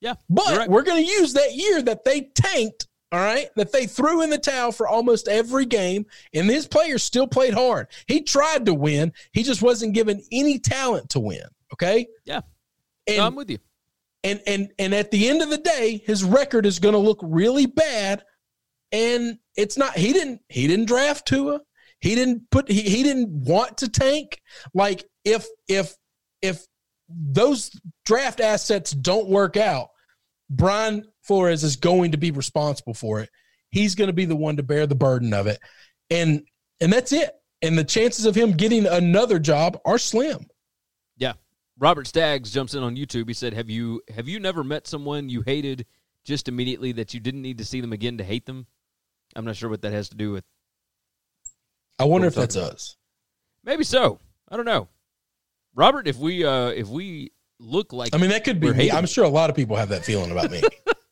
yeah, But right. we're going to use that year that they tanked, all right, that they threw in the towel for almost every game, and his players still played hard. He tried to win, he just wasn't given any talent to win. Okay, yeah. and No, I'm with you. and and and at the end of the day, his record is going to look really bad. And it's not. He didn't. He didn't draft Tua. He didn't put. He, he didn't want to tank. Like if if if those draft assets don't work out, Brian Flores is going to be responsible for it. He's going to be the one to bear the burden of it, and and that's it. And the chances of him getting another job are slim. Yeah. Robert Staggs jumps in on YouTube. He said, "Have you have you never met someone you hated just immediately that you didn't need to see them again to hate them?" I'm not sure what that has to do with. I wonder if that's about. us. Maybe so. I don't know. Robert, if we uh if we look like I mean, that could be me. I'm sure a lot of people have that feeling about me. (laughs)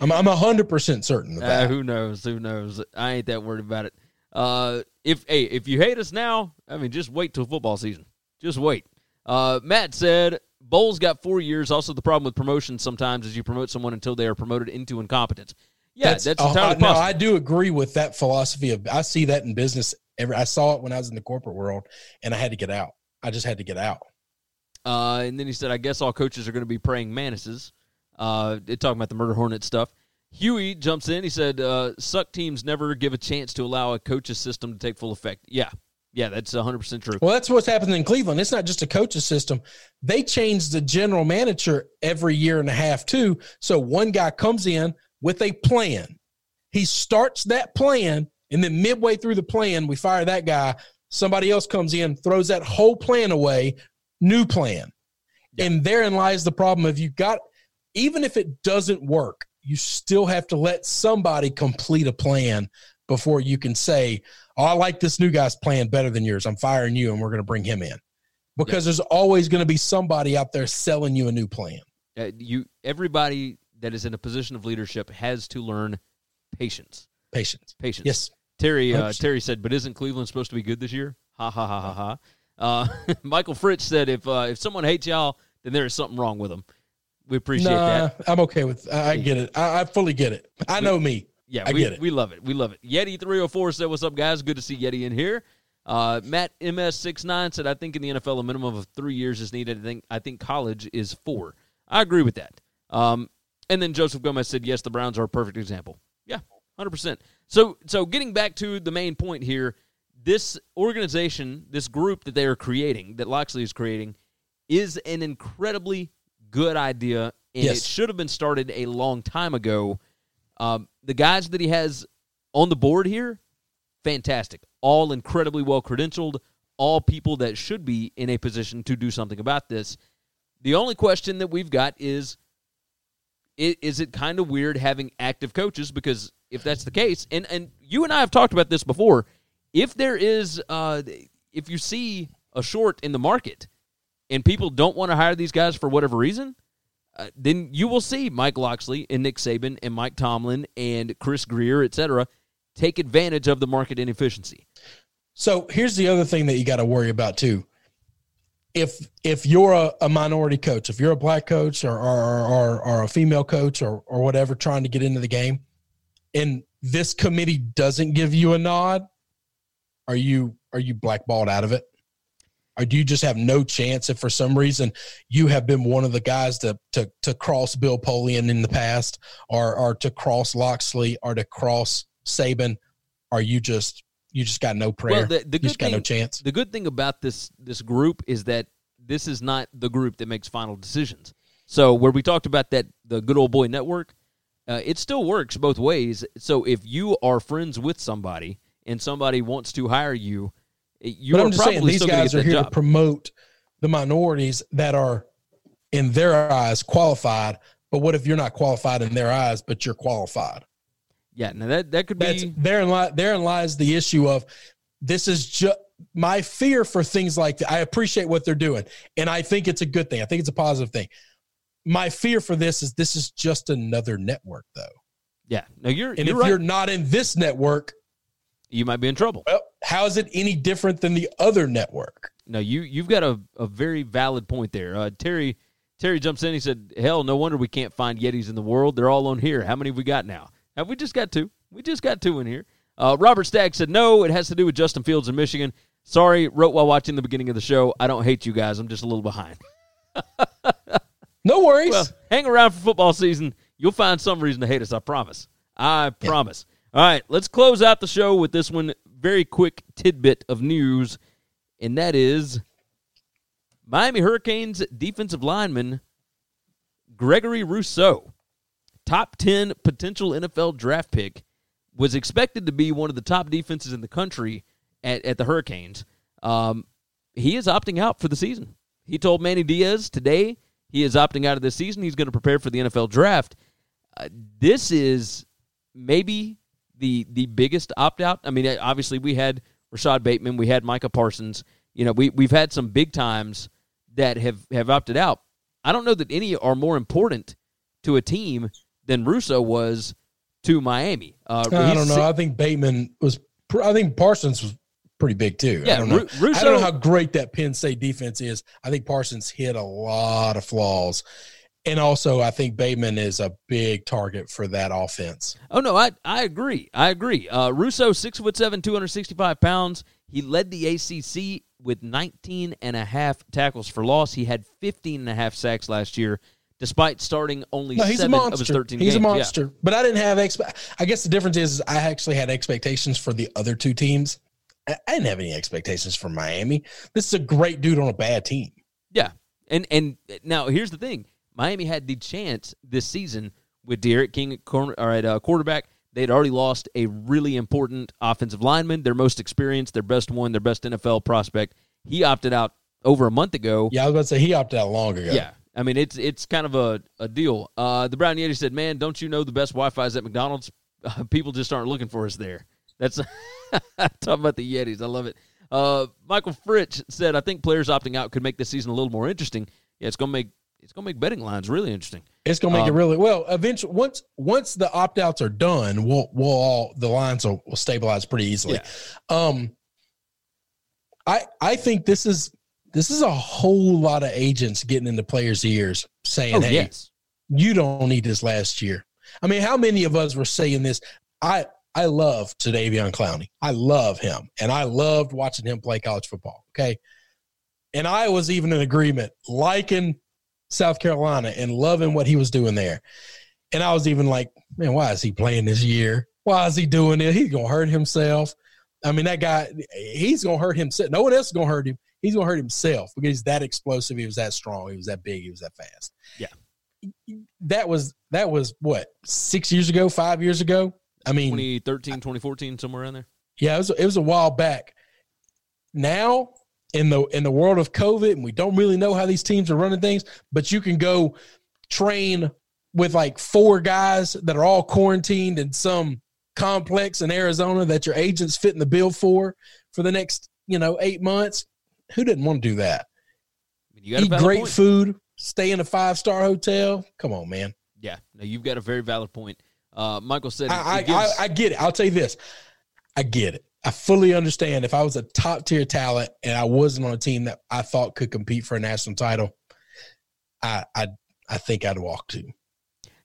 I'm I'm hundred percent certain of Uh, who knows? Who knows? I ain't that worried about it. Uh, if hey, if you hate us now, I mean, just wait till football season. Just wait. Uh, Matt said Bowles got four years. Also, the problem with promotion sometimes is you promote someone until they are promoted into incompetence. Yeah, that's, uh, entirely uh, no. I do agree with that philosophy of. I see that in business. Every I saw it when I was in the corporate world, and I had to get out. I just had to get out. Uh, and then he said, I guess all coaches are going to be praying manises. Uh, talking about the murder hornet stuff. Huey jumps in. He said, uh, "Suck teams never give a chance to allow a coach's system to take full effect." Yeah, Yeah, that's 100% true. Well, that's what's happening in Cleveland. It's not just a coach's system. They change the general manager every year and a half, too. So one guy comes in with a plan. He starts that plan, and then midway through the plan, we fire that guy. Somebody else comes in, throws that whole plan away, new plan. And therein lies the problem of you got, even if it doesn't work, you still have to let somebody complete a plan before you can say, Oh, I like this new guy's plan better than yours. I'm firing you and we're going to bring him in. Because there's always going to be somebody out there selling you a new plan. Uh, you everybody that is in a position of leadership has to learn patience. Patience. Patience. Yes. Terry uh, Terry said, but isn't Cleveland supposed to be good this year? Ha ha ha ha ha. Uh, (laughs) Michael Fritz said, if uh, if someone hates y'all, then there is something wrong with them. We appreciate Nah, that. I'm okay with I, I get it. I, I fully get it. I know me. Yeah, I we, get it. we love it. We love it. Yeti three hundred four said, "What's up, guys? Good to see Yeti in here." Uh, Matt MS 69 said, "I think in the NFL a minimum of three years is needed. I think I think college is four. I agree with that." Um, and then Joseph Gomez said, "Yes, the Browns are a perfect example." Yeah, hundred percent. So so getting back to the main point here, this organization, this group that they are creating, that Locksley is creating, is an incredibly good idea, and Yes. it should have been started a long time ago. Um, the guys that he has on the board here, fantastic. All incredibly well credentialed, all people that should be in a position to do something about this. The only question that we've got is is it kind of weird having active coaches? Because if that's the case, and, and you and I have talked about this before, if there is, uh, if you see a short in the market and people don't want to hire these guys for whatever reason, uh, then you will see Mike Locksley and Nick Saban and Mike Tomlin and Chris Grier, et cetera, take advantage of the market inefficiency. So here's the other thing that you got to worry about too. If if you're a, a minority coach, if you're a black coach or or, or, or a female coach or or whatever trying to get into the game, and this committee doesn't give you a nod, are you are you blackballed out of it? Or do you just have no chance if for some reason you have been one of the guys to to to cross Bill Polian in the past, or or to cross Locksley, or to cross Saban? Are you just you just got no prayer? Well, the, the you good just got thing, no chance. The good thing about this this group is that this is not the group that makes final decisions. So where we talked about that the good old boy network, uh, it still works both ways. So if you are friends with somebody and somebody wants to hire you, you but I'm just saying these guys are here to promote the minorities that are in their eyes qualified. But what if you're not qualified in their eyes, but you're qualified? yeah, now that that could That's be therein li- therein lies the issue of this is just my fear for things like that. I appreciate what they're doing, and I think it's a good thing. I think it's a positive thing. My fear for this is this is just another network, though. yeah. No, you're And you're if right. you're not in this network, you might be in trouble. well, how is it any different than the other network? No, you you've got a, a very valid point there. Uh, Terry Terry jumps in. He said, "Hell, no wonder we can't find Yetis in the world. They're all on here. How many have we got now? Have we just got two? We just got two in here." Uh, Robert Stack said, "No, it has to do with Justin Fields in Michigan." Sorry, wrote while watching the beginning of the show. I don't hate you guys. I'm just a little behind. No worries. Well, hang around for football season. You'll find some reason to hate us. I promise. I promise. All right, let's close out the show with this one very quick tidbit of news, and that is Miami Hurricanes defensive lineman Gregory Rousseau, top 10 potential NFL draft pick, was expected to be one of the top defenses in the country at, at the Hurricanes. Um, he is opting out for the season. He told Manny Diaz today he is opting out of this season. He's going to prepare for the NFL draft. Uh, this is maybe the the biggest opt out. I mean, obviously we had Rashad Bateman, we had Micah Parsons. You know, we we've had some big times that have have opted out. I don't know that any are more important to a team than Rousseau was to Miami. Uh, I don't know. I think Bateman was. I think Parsons was pretty big too. Yeah, I don't know. Rousseau- I don't know how great that Penn State defense is. I think Parsons hit a lot of flaws, and also I think Bateman is a big target for that offense. Oh no, I I agree. I agree. Uh, Rousseau, six foot seven, two hundred sixty five pounds. He led the ACC with 19 and a half tackles for loss. He had 15 and a half sacks last year, despite starting only No, he's a seven of his monster. 13 He's games. a Yeah. monster. But I didn't have expe- I guess the difference is, is I actually had expectations for the other two teams. I I didn't have any expectations for Miami. This is a great dude on a bad team. Yeah, and and now here's the thing: Miami had the chance this season with D'Eriq King at, corner, or at uh, quarterback. They'd already lost a really important offensive lineman, their most experienced, their best one, their best NFL prospect. He opted out over a month ago. Yeah, I was about to say he opted out long ago. Yeah. I mean, it's it's kind of a, a deal. Uh, the Brown Yeti said, "Man, don't you know the best Wi-Fi is at McDonald's? Uh, people just aren't looking for us there." That's (laughs) talking about the Yetis. I love it. Uh, Michael Fritch said, "I think players opting out could make this season a little more interesting. Yeah, it's gonna make it's gonna make betting lines really interesting. It's gonna make Um, it really well. Eventually, once once the opt outs are done, we'll we'll all the lines will, will stabilize pretty easily. Um, I I think this is this is a whole lot of agents getting into players' ears saying, Oh "Hey, yes, you don't need this last year." I mean, how many of us were saying this? I I love Davion Clowney. I love him, and I loved watching him play college football. Okay, and I was even in agreement, liking South Carolina and loving what he was doing there. And I was even like, man, why is he playing this year? Why is he doing it? He's gonna hurt himself. I mean, that guy, he's gonna hurt himself. No one else is gonna hurt him. He's gonna hurt himself because he's that explosive. He was that strong. He was that big. He was that fast. Yeah. That was that was what six years ago, five years ago. I mean, 2013, 2014, somewhere around there. yeah, it was, it was a while back. Now, in the in the world of COVID, and we don't really know how these teams are running things, but you can go train with like four guys that are all quarantined in some complex in Arizona that your agent's fitting the bill for for the next you know eight months. Who didn't want to do that? You got Eat great point. food, stay in a five star hotel. Come on, man. Yeah, no, you've got a very valid point. Uh, Michael said, I, I, gives- I, I get it. I'll tell you this. I get it. I fully understand if I was a top tier talent and I wasn't on a team that I thought could compete for a national title, I I I think I'd walk too.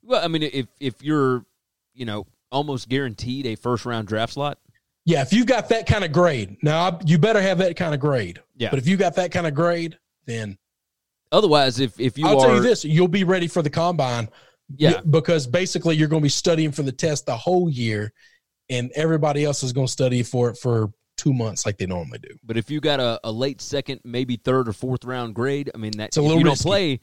well, I mean, if if you're, you know, almost guaranteed a first round draft slot, Yeah, if you've got that kind of grade, now I- you better have that kind of grade. Yeah. But if you got that kind of grade, then otherwise, if if you I'll are, tell you this: you'll be ready for the combine. yeah, because basically you're going to be studying for the test the whole year, and everybody else is going to study for it for two months like they normally do. But if you got a, a late second, maybe third or fourth round grade, I mean that's a little you risky. don't play,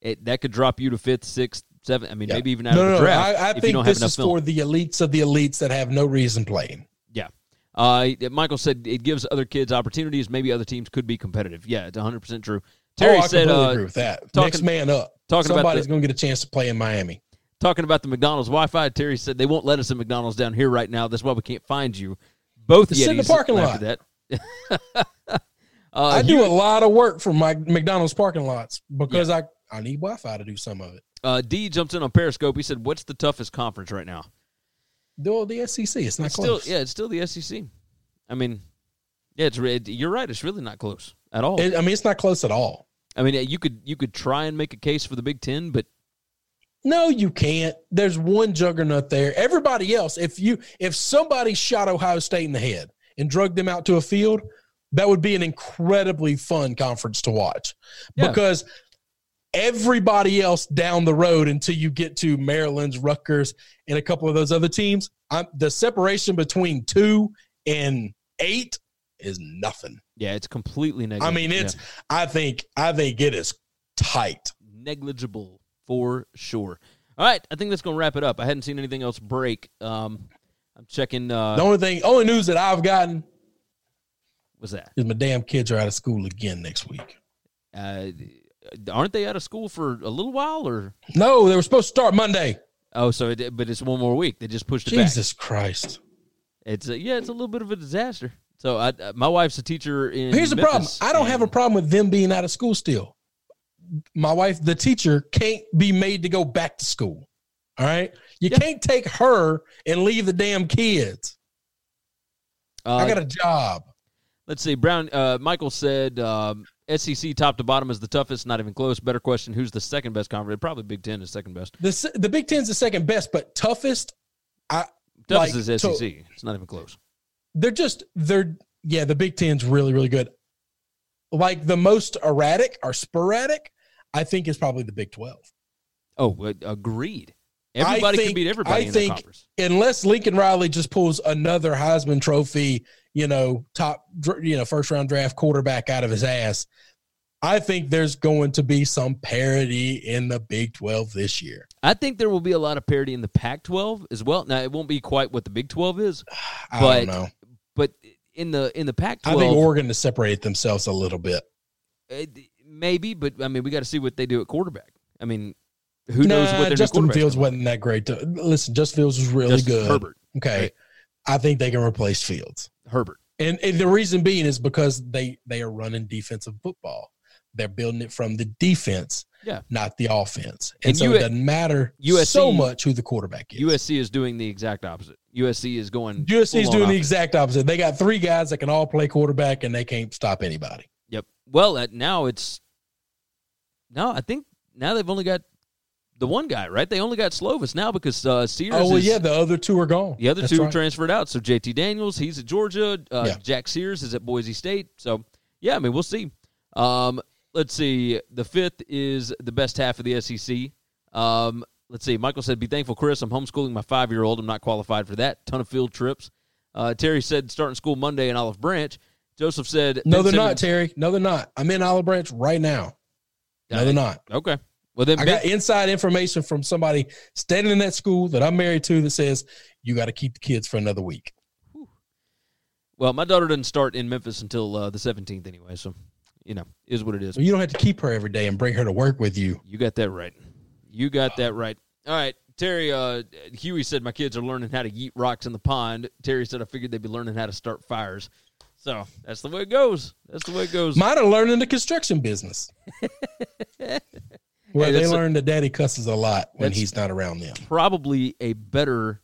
it that could drop you to fifth, sixth, seventh. I mean, Yeah. maybe even out no, of no, the no. draft I, I think this is film. for the elites of the elites that have no reason playing. yeah. Uh, Michael said it gives other kids opportunities. Maybe other teams could be competitive. Yeah, it's 100 percent true. Terry oh, I said, uh, agree with that. talking- Next man up. talking about Somebody's going to get a chance to play in Miami. Talking about the McDonald's Wi-Fi. Terry said they won't let us in McDonald's down here right now. That's why we can't find you. Both sit in the parking lot. at That. (laughs) uh, I do a lot of work for my McDonald's parking lots because I, I need Wi-Fi to do some of it. Uh, D jumped in on Periscope. He said, "What's the toughest conference right now?" Do the SEC. It's not It's close. still, yeah, it's still the SEC. I mean, yeah, it's re- you're right. It's really not close at all. It- I mean, it's not close at all. I mean, you could you could try and make a case for the Big Ten, but No, you can't. There's one juggernaut there. Everybody else, if you if somebody shot Ohio State in the head and drugged them out to a field, that would be an incredibly fun conference to watch. Yeah. Because everybody else down the road until you get to Maryland's, Rutgers, and a couple of those other teams, I'm, the separation between two and eight is nothing. yeah, it's completely negligible. I mean, it's I think I think it is tight. negligible for sure. All right, I think that's gonna wrap it up. I hadn't seen anything else break. Um, I'm checking. Uh, The only thing, only news that I've gotten was that? is my damn kids are out of school again next week. Uh, aren't they out of school for a little while, or No, they were supposed to start Monday. oh, so it, but it's one more week. They just pushed it Jesus Christ. It's a, yeah, it's a little bit of a disaster. So I, uh, my wife's a teacher in. Here's the problem. I don't have a problem with them being out of school still. My wife, the teacher, can't be made to go back to school. All right. You Yeah. can't take her and leave the damn kids. Uh, I got a job. Let's see. Brown. Uh, Michael said um, SEC top to bottom is the toughest. Not even close. Better question. Who's the second best conference? Probably Big Ten is second best. The the Big Ten's the second best, but toughest. I Toughest Like, is so- SEC. it's not even close. they're just they're yeah. The Big Ten's really really good. Like the most erratic or sporadic, I think is probably the Big Twelve. Oh, uh, agreed. Everybody think, can beat everybody I in think the conference. unless Lincoln Riley just pulls another Heisman Trophy, you know, top, you know, first round draft quarterback out of his ass, I think there's going to be some parity in the Big 12 this year. I think there will be a lot of parity in the Pac-12 as well. Now it won't be quite what the Big 12 is, (sighs) I But don't know. but in the in the Pac-12, I think Oregon to separate themselves a little bit. uh, maybe, but I mean, we got to see what they do at quarterback. I mean, who knows what their Justin Fields wasn't that great. To, listen, Justin Fields was really Justin good. Herbert, Okay, right. I think they can replace Fields, Herbert. and, and the reason being is because they they are running defensive football. They're building it from the defense, Yeah. not the offense, and, And so U- it doesn't matter USC so much who the quarterback is. USC is doing the exact opposite. USC is going. USC is doing the exact opposite. They got three guys that can all play quarterback, and they can't stop anybody. Yep. Well, uh, now it's no. I think now they've only got the one guy, right? They only got Slovis now because uh, Sears. Oh well, is, yeah, the other two are gone. The other That's two right. transferred out. So JT Daniels, he's at Georgia. Uh, Yeah. Jack Sears is at Boise State. So yeah, I mean we'll see. Um, let's see. The fifth is the best half of the SEC. Um, let's see. Michael said, "Be thankful, Chris. I'm homeschooling my five year old. I'm not qualified for that. Ton of field trips." Uh, Terry said, "Starting school Monday in Olive Branch." Joseph said, No, they're not, Terry. No, they're not. I'm in Olive Branch right now. No, they're not. Okay. Well then, I got inside information from somebody standing in that school that I'm married to that says you got to keep the kids for another week. well, my daughter doesn't start in Memphis until uh, the 17th anyway. So you know, is what it is. So you don't have to keep her every day and bring her to work with you. You got that right. You got that right. All right. Terry, uh, Huey said my kids are learning how to yeet rocks in the pond. Terry said I figured they'd be learning how to start fires. So that's the way it goes. That's the way it goes. Might have learned in the construction business. (laughs) Where Hey, they learn that daddy cusses a lot when he's not around them. Probably a better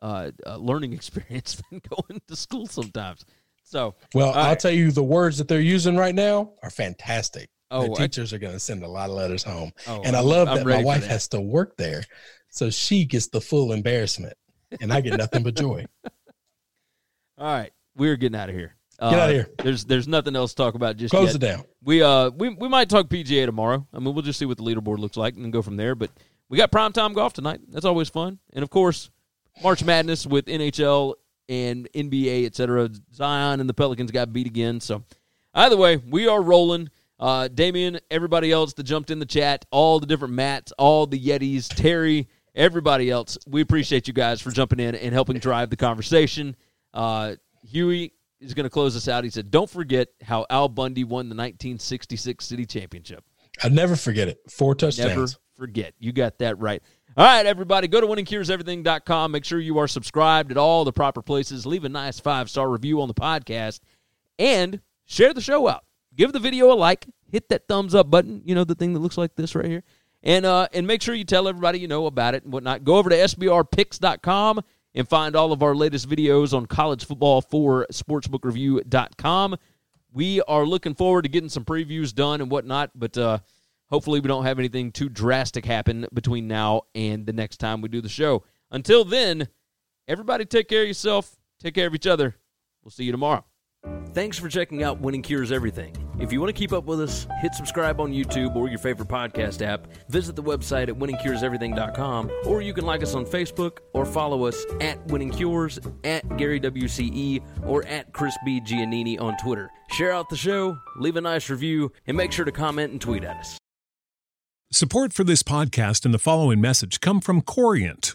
uh, uh, learning (laughs) experience than going to school sometimes. So, Well, I'll right. tell you, the words that they're using right now are fantastic. Oh, the I- teachers are going to send a lot of letters home, Oh, and I love I'm that my wife that. has to work there, so she gets the full embarrassment, and I get nothing but joy. (laughs) all right, we're getting out of here. Get outta Uh, here. There's there's nothing else to talk about just Close yet. it down. We uh we we might talk PGA tomorrow. I mean, we'll just see what the leaderboard looks like and go from there. But we got primetime golf tonight. That's always fun. And of course, March Madness with NHL and NBA, et cetera. Zion and the Pelicans got beat again. So either way, we are rolling. Uh, Damien, everybody else that jumped in the chat, all the different Matts, all the Yetis, Terry, everybody else. We appreciate you guys for jumping in and helping drive the conversation. Uh, Huey is going to close us out. He said, "Don't forget how Al Bundy won the 1966 City Championship. I'll never forget it. Four touchdowns. Never forget. You got that right." All right, everybody, go to winningcureseverything.com. Make sure you are subscribed at all the proper places. Leave a nice five star review on the podcast and share the show out. Give the video a like. Hit that thumbs up button. You know the thing that looks like this right here, and uh, and make sure you tell everybody you know about it and whatnot. Go over to sbrpicks.com and find all of our latest videos on college football for sportsbookreview.com. We are looking forward to getting some previews done and whatnot, but uh, hopefully we don't have anything too drastic happen between now and the next time we do the show. Until then, everybody take care of yourself, take care of each other. We'll see you tomorrow. Thanks for checking out Winning Cures Everything. If you want to keep up with us, hit subscribe on YouTube or your favorite podcast app. Visit the website at winningcureseverything.com, or you can like us on Facebook or follow us at Winning Cures, at Gary WCE, or at Chris B. Giannini on Twitter. Share out the show, leave a nice review, and make sure to comment and tweet at us. Support for this podcast and the following message come from Corient.